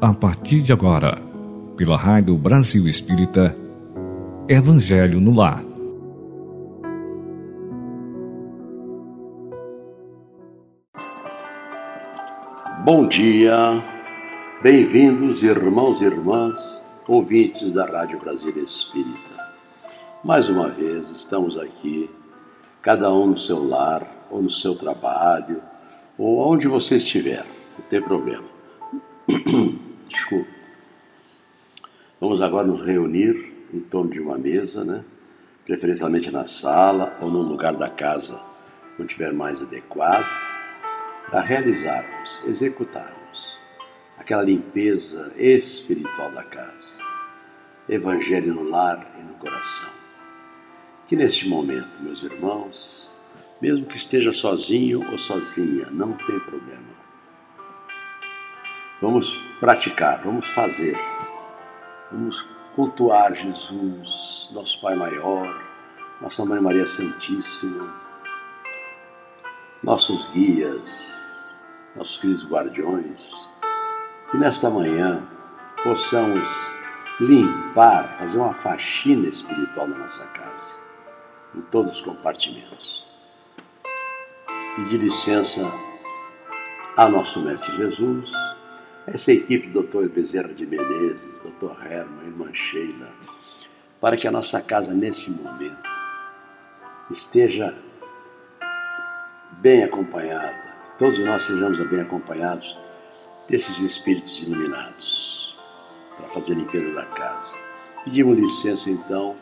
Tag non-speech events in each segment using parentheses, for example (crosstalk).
a partir de agora, pela Rádio Brasil Espírita, Evangelho no Lar. Bom dia, bem-vindos, irmãos e irmãs, ouvintes da Rádio Brasil Espírita. Mais uma vez estamos aqui, cada um no seu lar, ou no seu trabalho, ou onde você estiver, não tem problema. (clears throat) Desculpe. Vamos agora nos reunir em torno de uma mesa, né? preferencialmente na sala ou no lugar da casa, onde tiver mais adequado, para realizarmos, executarmos aquela limpeza espiritual da casa, evangelho no lar e no coração. Que neste momento, meus irmãos, mesmo que esteja sozinho ou sozinha, não tem problema Vamos praticar, vamos fazer, vamos cultuar Jesus, nosso Pai Maior, nossa Mãe Maria Santíssima, nossos guias, nossos filhos guardiões, que nesta manhã possamos limpar, fazer uma faxina espiritual na nossa casa, em todos os compartimentos. Pedir licença a nosso Mestre Jesus essa equipe, doutor Bezerra de Menezes, doutor Herman, irmã Sheila, para que a nossa casa, nesse momento, esteja bem acompanhada, todos nós sejamos bem acompanhados desses espíritos iluminados, para fazer a limpeza da casa. Pedimos licença, então,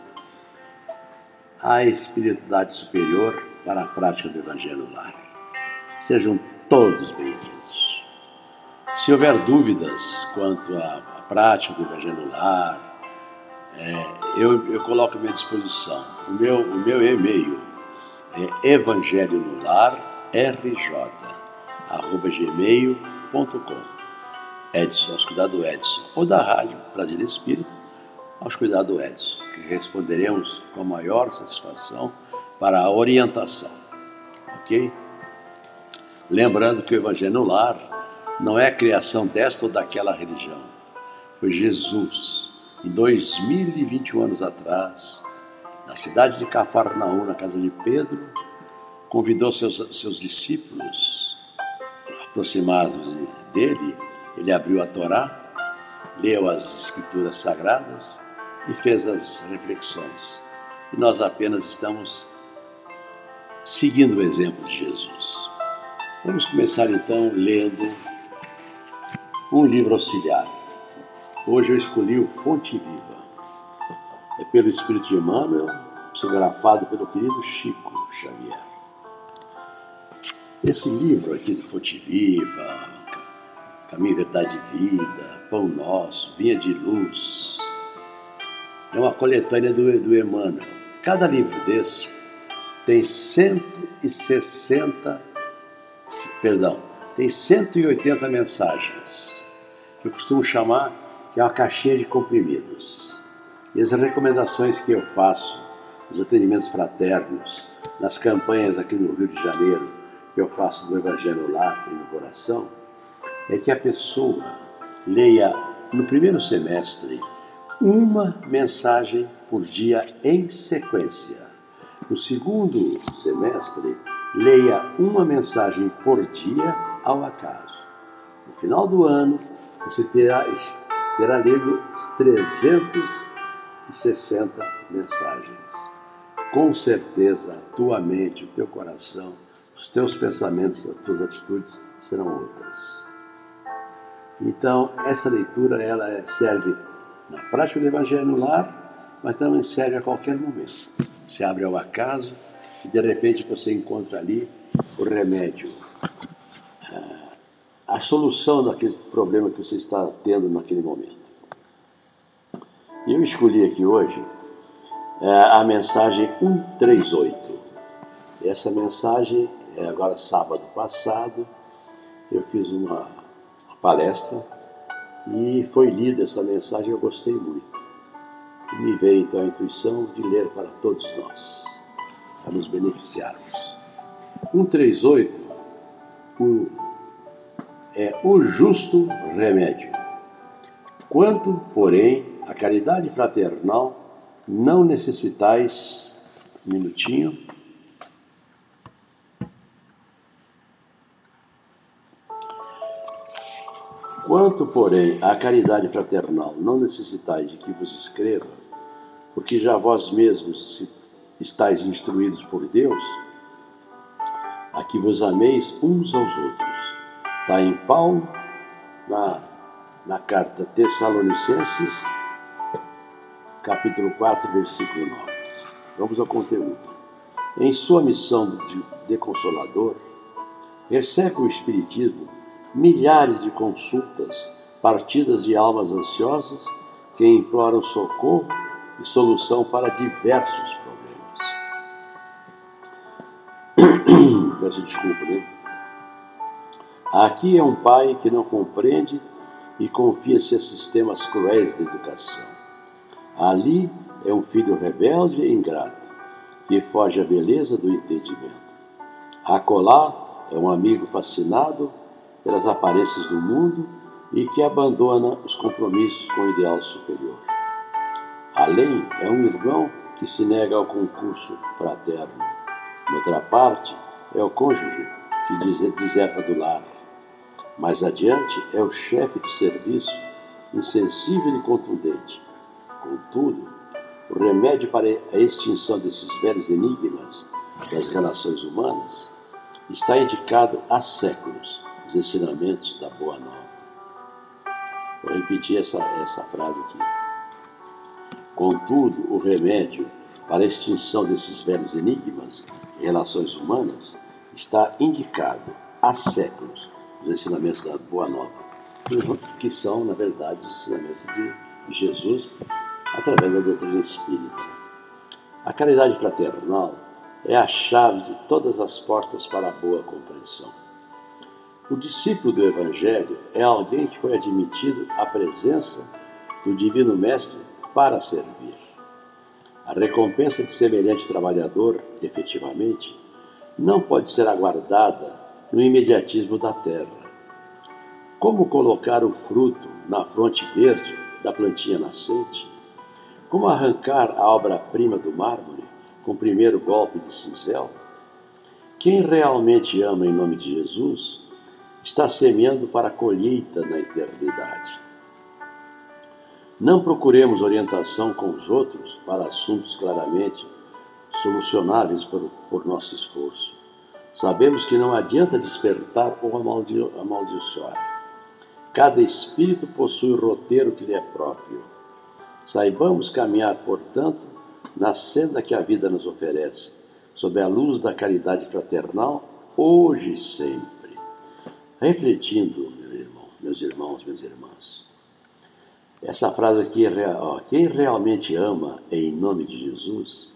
à espiritualidade superior para a prática do Evangelho Lar. Sejam todos bem-vindos. Se houver dúvidas quanto à, prática do Evangelho Lar, é, eu, eu coloco à minha disposição. O meu, o meu e-mail é evangelionular.rj.gmail.com Edson, aos cuidados do Edson, ou da Rádio Brasil Espírita, aos cuidados do Edson, que responderemos com a maior satisfação para a orientação. Ok? Lembrando que o Evangelho no Lar não é a criação desta ou daquela religião. Foi Jesus, em 2021 anos atrás, na cidade de Cafarnaum, na casa de Pedro, convidou seus, seus discípulos aproximados dele. Ele abriu a Torá, leu as escrituras sagradas e fez as reflexões. E nós apenas estamos seguindo o exemplo de Jesus. Vamos começar então lendo um livro auxiliar. Hoje eu escolhi o Fonte Viva. É pelo Espírito de Emmanuel, psicografado pelo querido Chico Xavier. Esse livro aqui do Fonte Viva, Caminho, Verdade e Vida, Pão Nosso, Vinha de Luz, é uma coletânea do, do Emmanuel. Cada livro desse tem 160, perdão, tem 180 mensagens eu costumo chamar que é uma caixinha de comprimidos. E as recomendações que eu faço nos atendimentos fraternos, nas campanhas aqui no Rio de Janeiro, que eu faço do Evangelho lá e no coração, é que a pessoa leia no primeiro semestre uma mensagem por dia em sequência. No segundo semestre, leia uma mensagem por dia ao acaso. No final do ano, você terá, terá lido 360 mensagens. Com certeza, a tua mente, o teu coração, os teus pensamentos, as tuas atitudes serão outras. Então, essa leitura ela é, serve na prática do Evangelho no lar, mas também serve a qualquer momento. Você abre ao acaso e de repente você encontra ali o remédio a solução daquele problema que você está tendo naquele momento. Eu escolhi aqui hoje é, a mensagem 138. Essa mensagem, é agora sábado passado, eu fiz uma, uma palestra e foi lida essa mensagem eu gostei muito. E me veio então a intuição de ler para todos nós, para nos beneficiarmos. 138, o é o justo remédio. Quanto, porém, a caridade fraternal, não necessitais, um minutinho, Quanto, porém, à caridade fraternal, não necessitais de que vos escreva, porque já vós mesmos estáis instruídos por Deus, a que vos ameis uns aos outros. Está em Paulo, na, na carta Tessalonicenses, capítulo 4, versículo 9. Vamos ao conteúdo. Em sua missão de, de consolador, recebe o Espiritismo milhares de consultas partidas de almas ansiosas que imploram socorro e solução para diversos problemas. (coughs) Peço desculpa, né? Aqui é um pai que não compreende e confia-se a sistemas cruéis de educação. Ali é um filho rebelde e ingrato, que foge à beleza do entendimento. Acolá é um amigo fascinado pelas aparências do mundo e que abandona os compromissos com o ideal superior. Além, é um irmão que se nega ao concurso fraterno. De outra parte, é o cônjuge que deserta do lar. Mais adiante, é o chefe de serviço, insensível e contundente. Contudo, o remédio para a extinção desses velhos enigmas das relações humanas está indicado há séculos os ensinamentos da Boa Nova. Vou repetir essa, essa frase aqui. Contudo, o remédio para a extinção desses velhos enigmas em relações humanas está indicado há séculos nos ensinamentos da Boa Nova, (laughs) que são, na verdade, os ensinamentos de Jesus através da doutrina espírita. A caridade fraternal é a chave de todas as portas para a boa compreensão. O discípulo do Evangelho é alguém que foi admitido à presença do Divino Mestre para servir. A recompensa de semelhante trabalhador, efetivamente, não pode ser aguardada no imediatismo da terra. Como colocar o fruto na fronte verde da plantinha nascente? Como arrancar a obra-prima do mármore com o primeiro golpe de cinzel? Quem realmente ama em nome de Jesus está semeando para a colheita na eternidade. Não procuremos orientação com os outros para assuntos claramente solucionáveis por, por nosso esforço. Sabemos que não adianta despertar ou amaldi amaldiçoar. Cada espírito possui o roteiro que lhe é próprio. Saibamos caminhar, portanto, na senda que a vida nos oferece, sob a luz da caridade fraternal, hoje e sempre refletindo, meu irmão, meus irmãos, minhas irmãs. Essa frase aqui, é ó, quem realmente ama em nome de Jesus,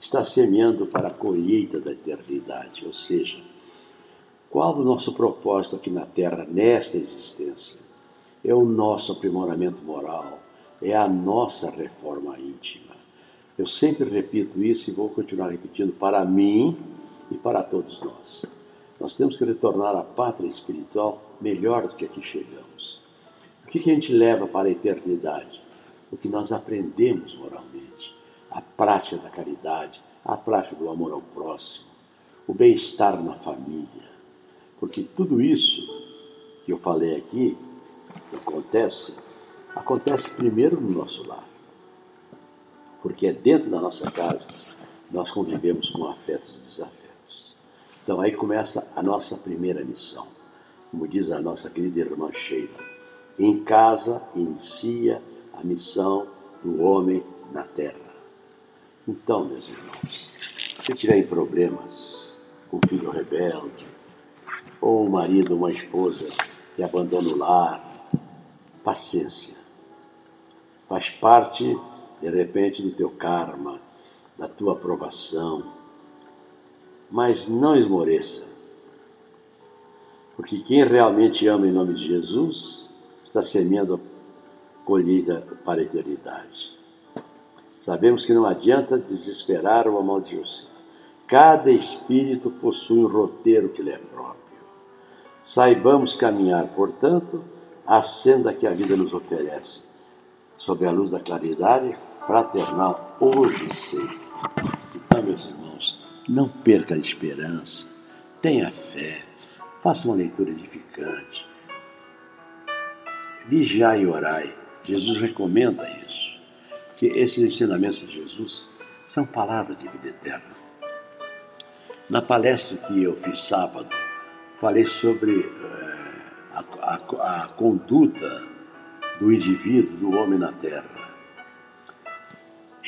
está semeando para a colheita da eternidade, ou seja, qual o nosso propósito aqui na Terra, nesta existência? É o nosso aprimoramento moral, é a nossa reforma íntima. Eu sempre repito isso e vou continuar repetindo para mim e para todos nós. Nós temos que retornar à pátria espiritual melhor do que aqui chegamos. O que, a gente leva para a eternidade? O que nós aprendemos moralmente, a prática da caridade, a prática do amor ao próximo, o bem-estar na família. Porque tudo isso que eu falei aqui, que acontece, acontece primeiro no nosso lar. Porque é dentro da nossa casa nós convivemos com afetos e desafios. Então aí começa a nossa primeira missão. Como diz a nossa querida irmã Sheila, em casa inicia a missão do homem na terra. Então, meus irmãos, se tiverem problemas com filho rebelde, ou um marido, uma esposa que abandona o lar, paciência. Faz parte, de repente, do teu karma, da tua aprovação, mas não esmoreça. Porque quem realmente ama em nome de Jesus está semeando a colheita para a eternidade. Sabemos que não adianta desesperar ou amaldiçoar. Cada espírito possui um roteiro que lhe é próprio. Saibamos caminhar, portanto, a senda que a vida nos oferece, sob a luz da claridade fraternal hoje sempre. Então, meus irmãos, não perca a esperança, tenha fé, faça uma leitura edificante. Vigiai e orai. Jesus recomenda isso. Que esses ensinamentos de Jesus são palavras de vida eterna. Na palestra que eu fiz sábado, falei sobre é, a, a, a conduta do indivíduo, do homem na Terra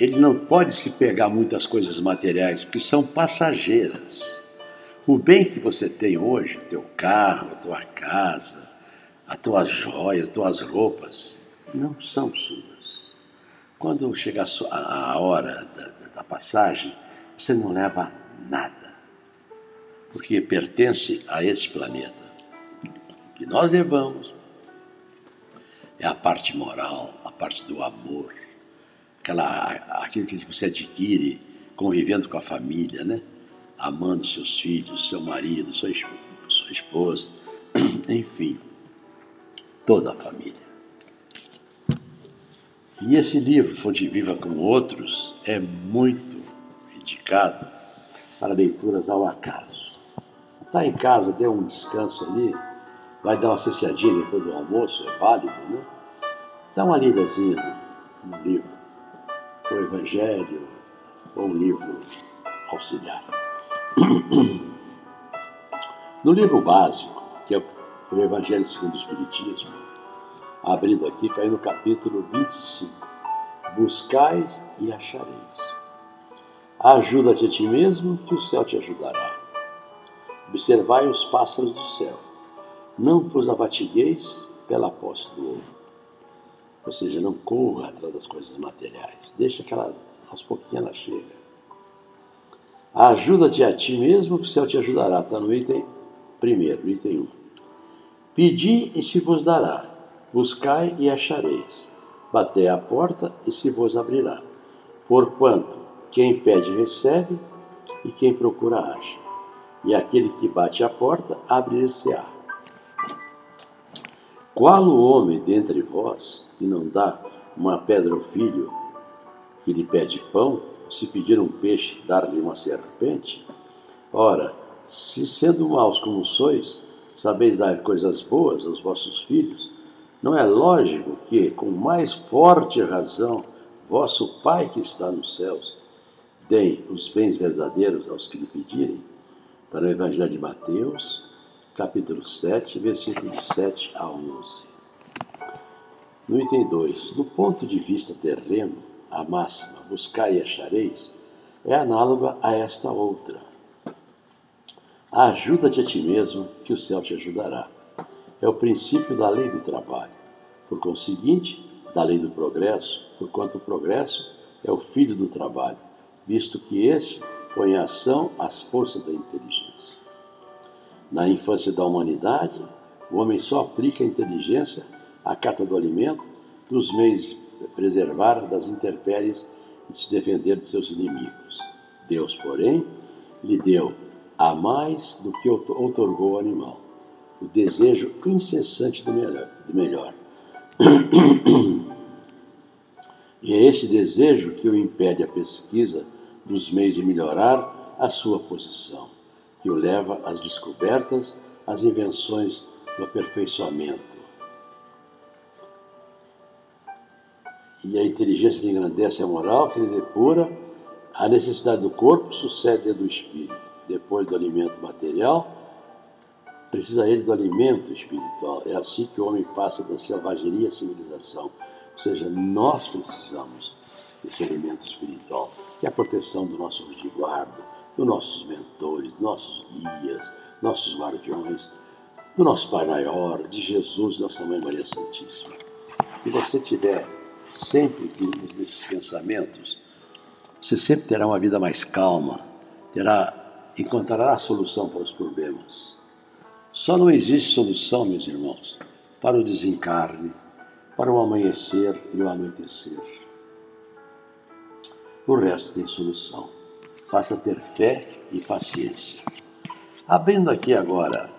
ele não pode se pegar muitas coisas materiais, porque são passageiras. O bem que você tem hoje, teu carro, tua casa, as tuas joias, as tuas roupas, não são suas. Quando chegar a hora da, da passagem, você não leva nada, porque pertence a esse planeta. O que nós levamos é a parte moral, a parte do amor, aquela, aquilo que você adquire convivendo com a família, né? amando seus filhos, seu marido, sua, sua esposa, (clears throat) enfim, toda a família. E esse livro, Fonte Viva como outros, é muito indicado para leituras ao acaso. Está em casa, dê um descanso ali, vai dar uma cesseadinha depois do almoço, é válido, né? Dá uma lidazinha no livro o Evangelho ou um livro auxiliar. (clears throat) No livro básico, que é o Evangelho segundo o Espiritismo, abrindo aqui, cai no capítulo 25. Buscais e achareis. Ajuda-te a ti mesmo, que o céu te ajudará. Observai os pássaros do céu. Não vos abatigueis pela posse do ouro ou seja, não corra atrás das coisas materiais. Deixa que ela, aos pouquinhos ela chega. Ajuda-te a ti mesmo, que o céu te ajudará. Está no item primeiro, item 1. Um. Pedi e se vos dará. Buscai e achareis. Batei à porta e se vos abrirá. Porquanto quem pede recebe e quem procura acha. E aquele que bate à porta abre-se-á. Qual o homem dentre vós que não dá uma pedra ao filho que lhe pede pão, se pedir um peixe, dar-lhe uma serpente? Ora, se sendo maus como sois, sabeis dar coisas boas aos vossos filhos, não é lógico que, com mais forte razão, vosso Pai que está nos céus dê os bens verdadeiros aos que lhe pedirem? Para o Evangelho de Mateus, capítulo 7, versículos 7 a 11. No item 2, do ponto de vista terreno, a máxima buscai e achareis é análoga a esta outra. Ajuda-te a ti mesmo, que o céu te ajudará. É o princípio da lei do trabalho. Por conseguinte, da lei do progresso, porquanto o progresso é o filho do trabalho, visto que este põe em ação as forças da inteligência. Na infância da humanidade, o homem só aplica a inteligência a cata do alimento, dos meios de preservar das intempéries e de se defender de seus inimigos. Deus, porém, lhe deu a mais do que outorgou ao animal, o desejo incessante do melhor. Do melhor. (clears throat) e é esse desejo que o impede a pesquisa dos meios de melhorar a sua posição, que o leva às descobertas, às invenções do aperfeiçoamento e a inteligência engrandece a moral, que ele depura, a necessidade do corpo sucede do espírito. Depois do alimento material, precisa ele do alimento espiritual. É assim que o homem passa da selvageria à civilização. Ou seja, nós precisamos desse alimento espiritual, que é a proteção do nosso resguardo, dos nossos mentores, nossos guias, nossos guardiões, do nosso Pai Maior, de Jesus, nossa Mãe Maria Santíssima. Se você tiver sempre nesses pensamentos, você sempre terá uma vida mais calma, terá, encontrará a solução para os problemas. Só não existe solução, meus irmãos, para o desencarne, para o amanhecer e o anoitecer. O resto tem solução. Basta ter fé e paciência. Abrindo aqui agora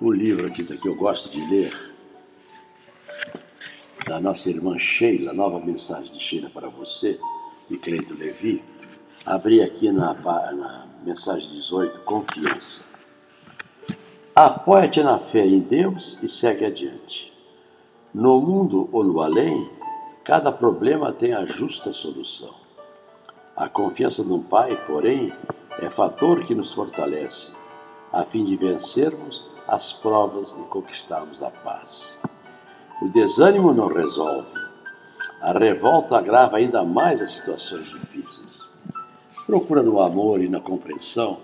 o livro aqui que eu gosto de ler, da nossa irmã Sheila, nova mensagem de Sheila para você, de Cleito Levi, abri aqui na, na mensagem 18, confiança. Apoia-te na fé em Deus e segue adiante. No mundo ou no além, cada problema tem a justa solução. A confiança no Pai, porém, é fator que nos fortalece, a fim de vencermos as provas e conquistarmos a paz. O desânimo não resolve. A revolta agrava ainda mais as situações difíceis. Procura no amor e na compreensão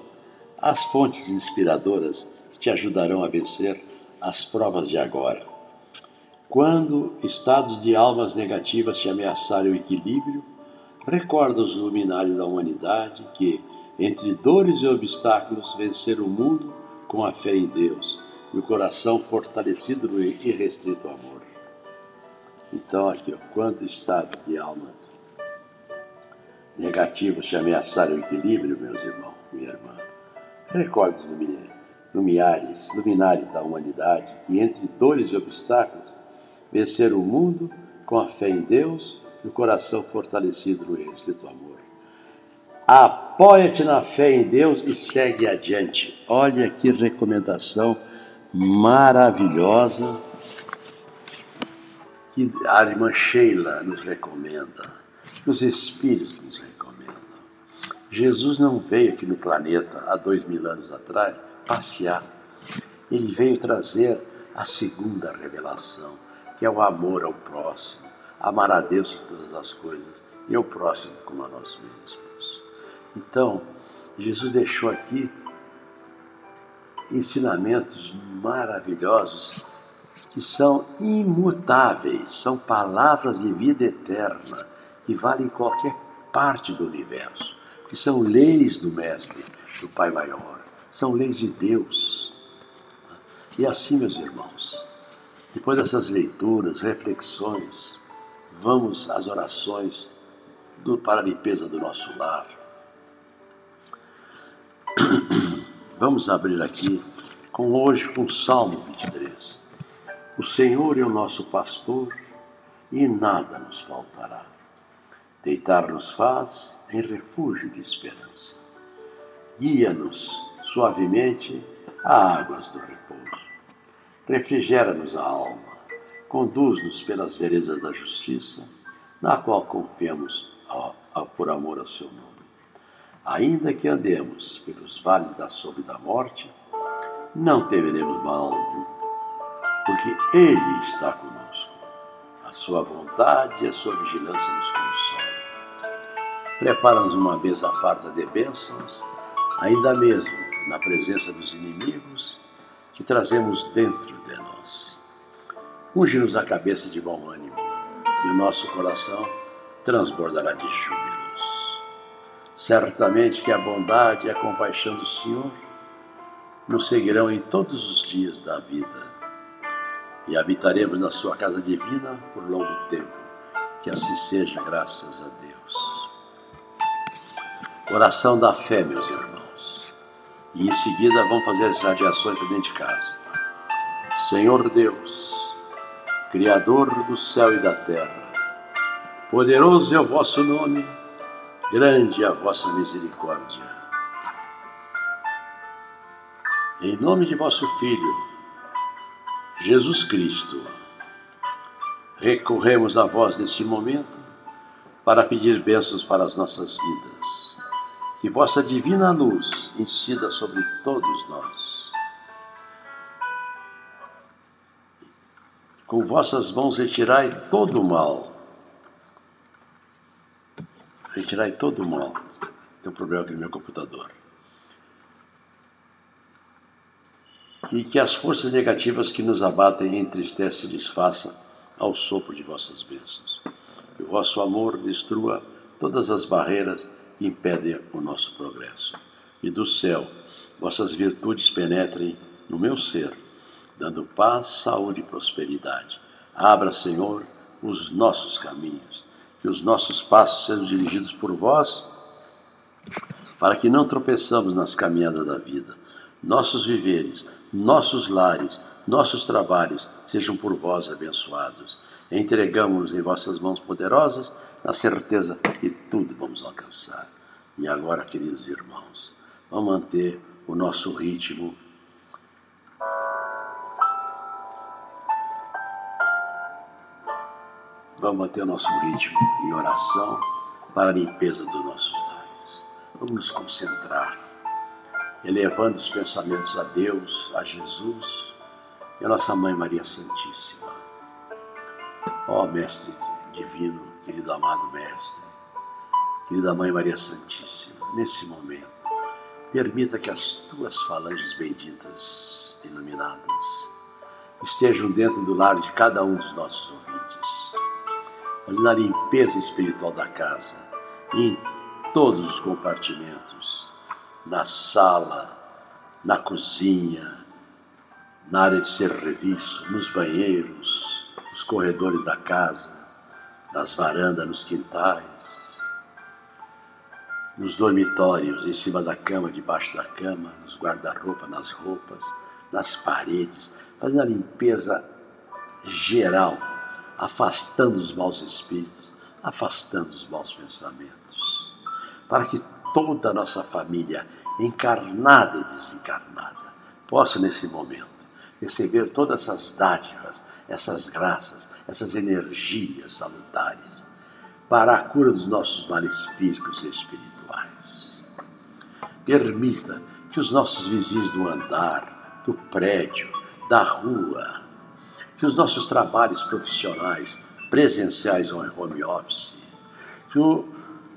as fontes inspiradoras te ajudarão a vencer as provas de agora. Quando estados de almas negativas te ameaçarem o equilíbrio, recorda os luminares da humanidade que, entre dores e obstáculos, venceram o mundo com a fé em Deus e o coração fortalecido no irrestrito amor. Então, aqui, ó, quanto estado de almas negativos se ameaçarem o equilíbrio, meus irmãos, minha irmã. Recorde os luminares, luminares da humanidade que, entre dores e obstáculos, venceram o mundo com a fé em Deus e o coração fortalecido no irrestrito amor. Apoia-te na fé em Deus e segue adiante. Olha que recomendação maravilhosa que a irmã Sheila nos recomenda, que os Espíritos nos recomendam. Jesus não veio aqui no planeta há dois mil anos atrás passear. Ele veio trazer a segunda revelação, que é o amor ao próximo, amar a Deus em todas as coisas e ao próximo como a nós mesmos. Então, Jesus deixou aqui ensinamentos maravilhosos que são imutáveis, são palavras de vida eterna que valem em qualquer parte do universo, que são leis do Mestre, do Pai Maior, são leis de Deus. E assim, meus irmãos, depois dessas leituras, reflexões, vamos às orações do, para a limpeza do nosso lar. (clears throat) Vamos abrir aqui com hoje com o Salmo 23. O Senhor é o nosso pastor e nada nos faltará. Deitar-nos faz em refúgio de esperança. Guia-nos suavemente a águas do repouso. Refrigera-nos a alma. Conduz-nos pelas veredas da justiça, na qual confiamos por amor ao seu nome. Ainda que andemos pelos vales da sombra e da morte, não temeremos mal algum porque Ele está conosco. A sua vontade e a sua vigilância nos consolam. Prepara-nos uma mesa farta de bênçãos, ainda mesmo na presença dos inimigos que trazemos dentro de nós. Unge-nos a cabeça de bom ânimo e o nosso coração transbordará de júbilos. Certamente que a bondade e a compaixão do Senhor nos seguirão em todos os dias da vida e habitaremos na sua casa divina por longo tempo. Que assim seja, graças a Deus. Oração da fé, meus irmãos. E em seguida vamos fazer as radiações para dentro de casa. Senhor Deus, Criador do céu e da terra, poderoso é o vosso nome, grande é a vossa misericórdia. Em nome de vosso Filho, Jesus Cristo, recorremos a vós nesse momento para pedir bênçãos para as nossas vidas. Que vossa divina luz incida sobre todos nós. Com vossas mãos retirai todo o mal. Retirai todo o mal. Tem um problema aqui no meu computador. e que as forças negativas que nos abatem entristecem e desfaçam ao sopro de vossas bênçãos. Que o vosso amor destrua todas as barreiras que impedem o nosso progresso. E do céu, vossas virtudes penetrem no meu ser, dando paz, saúde e prosperidade. Abra, Senhor, os nossos caminhos, que os nossos passos sejam dirigidos por vós, para que não tropeçamos nas caminhadas da vida. Nossos viveres nossos lares, nossos trabalhos sejam por vós abençoados. Entregamos em vossas mãos poderosas, na certeza que tudo vamos alcançar. E agora, queridos irmãos, vamos manter o nosso ritmo Vamos manter o nosso ritmo em oração para a limpeza dos nossos lares. Vamos nos concentrar, elevando os pensamentos a Deus, a Jesus e a nossa Mãe Maria Santíssima. Ó oh, Mestre Divino, querido amado Mestre, querida Mãe Maria Santíssima, nesse momento, permita que as tuas falanges benditas, iluminadas, estejam dentro do lar de cada um dos nossos ouvintes. Fazendo a limpeza espiritual da casa, em todos os compartimentos, na sala, na cozinha, na área de serviço, nos banheiros, nos corredores da casa, nas varandas, nos quintais, nos dormitórios, em cima da cama, debaixo da cama, nos guarda-roupa, nas roupas, nas paredes, fazendo a limpeza geral afastando os maus espíritos, afastando os maus pensamentos, para que toda a nossa família, encarnada e desencarnada, possa nesse momento receber todas essas dádivas, essas graças, essas energias salutares para a cura dos nossos males físicos e espirituais. Permita que os nossos vizinhos do andar, do prédio, da rua, que os nossos trabalhos profissionais, presenciais ou em home office, que, o,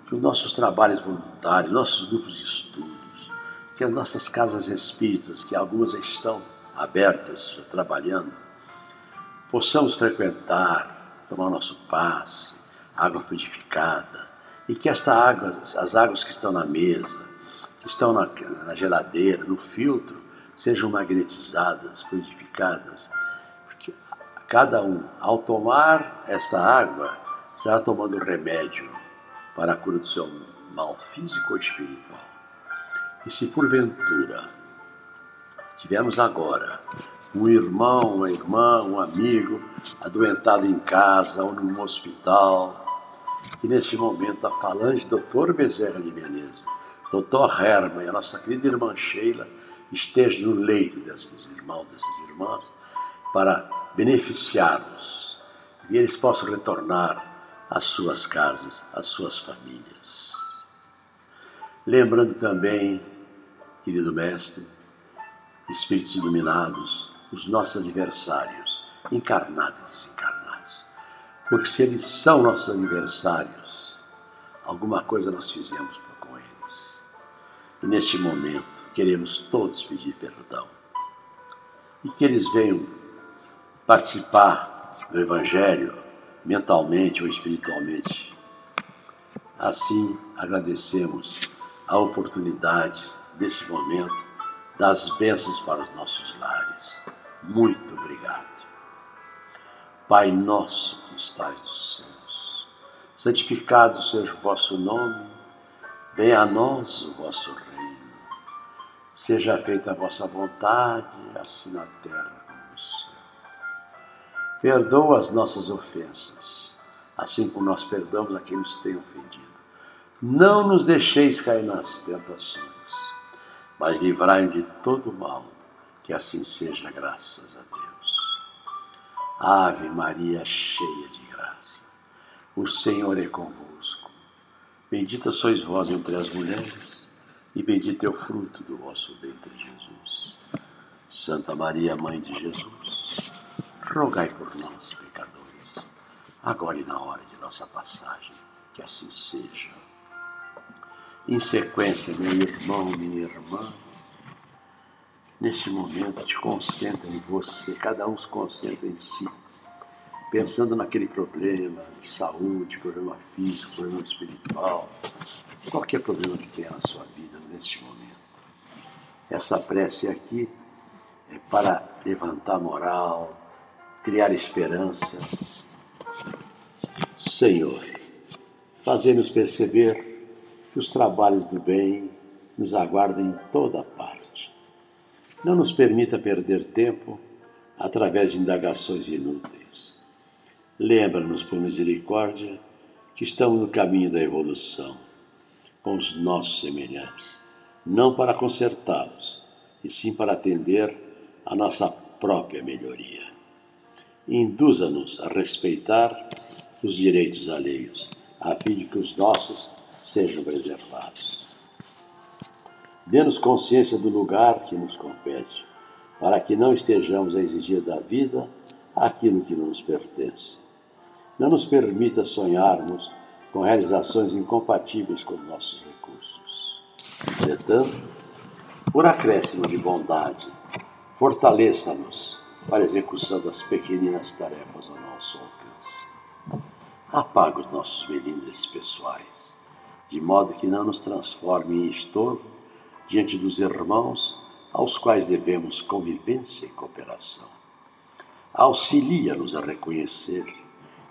que os nossos trabalhos voluntários, nossos grupos de estudos, que as nossas casas espíritas, que algumas estão abertas, trabalhando, possamos frequentar, tomar nosso passe, água fluidificada, e que esta água, as águas que estão na mesa, que estão na, na geladeira, no filtro, sejam magnetizadas, fluidificadas, Cada um, ao tomar esta água, estará tomando remédio para a cura do seu mal físico ou espiritual. E se porventura tivermos agora um irmão, uma irmã, um amigo adoentado em casa ou num hospital, que neste momento a falange doutor Bezerra de Menezes, doutor Herman e a nossa querida irmã Sheila esteja no leito desses irmãos, dessas irmãs, para beneficiá-los e eles possam retornar às suas casas, às suas famílias. Lembrando também, querido Mestre, espíritos iluminados, os nossos adversários, encarnados e desencarnados. Porque se eles são nossos adversários, alguma coisa nós fizemos com eles. E neste momento queremos todos pedir perdão. E que eles venham participar do Evangelho mentalmente ou espiritualmente. Assim, agradecemos a oportunidade desse momento das bênçãos para os nossos lares. Muito obrigado. Pai nosso que estais nos céus, santificado seja o vosso nome, venha a nós o vosso reino. Seja feita a vossa vontade, assim na terra como no céu. Perdoa as nossas ofensas, assim como nós perdoamos a quem nos tem ofendido. Não nos deixeis cair nas tentações, mas livrai de todo mal, que assim seja, graças a Deus. Ave Maria, cheia de graça, o Senhor é convosco. Bendita sois vós entre as mulheres, e bendito é o fruto do vosso ventre, Jesus. Santa Maria, Mãe de Jesus rogai por nós, pecadores, agora e na hora de nossa passagem, que assim seja. Em sequência, meu irmão, minha irmã, neste momento te concentra em você, cada um se concentra em si, pensando naquele problema de saúde, problema físico, problema espiritual, qualquer problema que tenha na sua vida neste momento. Essa prece aqui é para levantar moral, criar esperança. Senhor, fazemos perceber que os trabalhos do bem nos aguardam em toda parte. Não nos permita perder tempo através de indagações inúteis. Lembra-nos, por misericórdia, que estamos no caminho da evolução com os nossos semelhantes, não para consertá-los, e sim para atender à nossa própria melhoria. Induza-nos a respeitar os direitos alheios, a fim de que os nossos sejam preservados. Dê-nos consciência do lugar que nos compete, para que não estejamos a exigir da vida aquilo que não nos pertence não nos permita sonharmos com realizações incompatíveis com nossos recursos. Entretanto, por acréscimo de bondade, fortaleça-nos para a execução das pequeninas tarefas ao nosso alcance. Apaga os nossos melindres pessoais, de modo que não nos transforme em estorvo diante dos irmãos aos quais devemos convivência e cooperação. Auxilia-nos a reconhecer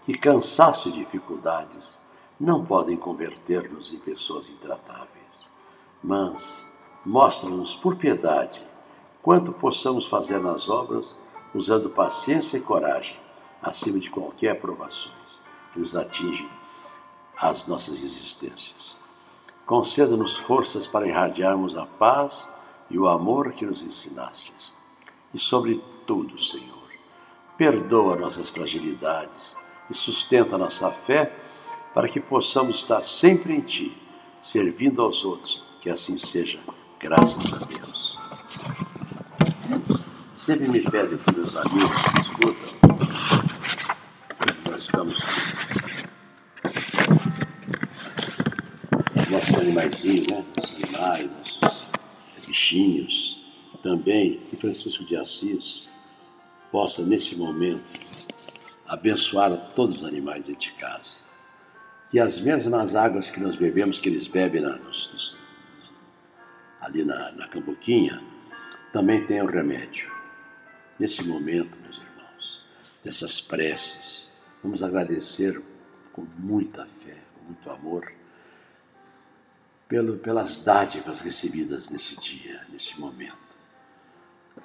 que cansaço e dificuldades não podem converter-nos em pessoas intratáveis, mas mostra-nos por piedade quanto possamos fazer nas obras usando paciência e coragem, acima de qualquer provações que nos atingem as nossas existências. Conceda-nos forças para irradiarmos a paz e o amor que nos ensinastes. E, sobretudo, Senhor, perdoa nossas fragilidades e sustenta nossa fé para que possamos estar sempre em Ti, servindo aos outros. Que assim seja, graças a Deus. Sempre me pedem que meus amigos que escutam, nós estamos nossos animaizinhos, né? nossos animais, nossos bichinhos, também que Francisco de Assis possa, nesse momento, abençoar todos os animais dentro de casa. E as mesmas águas que nós bebemos, que eles bebem na, nos, nos, ali na, na cambuquinha, também tem o remédio. Nesse momento, meus irmãos, dessas preces, vamos agradecer com muita fé, com muito amor, pelo, pelas dádivas recebidas nesse dia, nesse momento.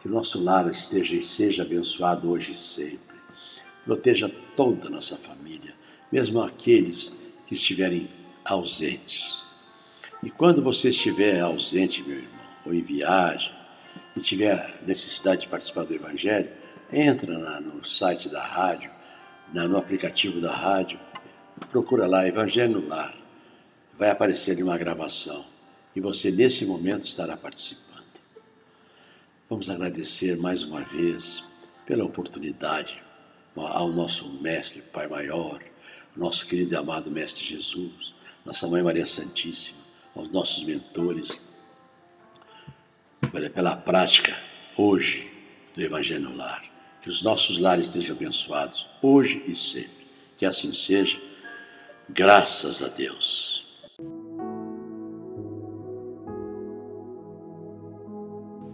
Que o nosso lar esteja e seja abençoado hoje e sempre Proteja toda a nossa família, mesmo aqueles que estiverem ausentes. E quando você estiver ausente, meu irmão, ou em viagem, e tiver necessidade de participar do Evangelho, entra no site da rádio, no aplicativo da rádio, procura lá Evangelho no Lar. Vai aparecer ali uma gravação e você nesse momento estará participando. Vamos agradecer mais uma vez pela oportunidade ao nosso Mestre, Pai Maior, nosso querido e amado Mestre Jesus, nossa Mãe Maria Santíssima, aos nossos mentores, pela prática hoje do Evangelho no Lar. Que os nossos lares estejam abençoados hoje e sempre. Que assim seja, graças a Deus.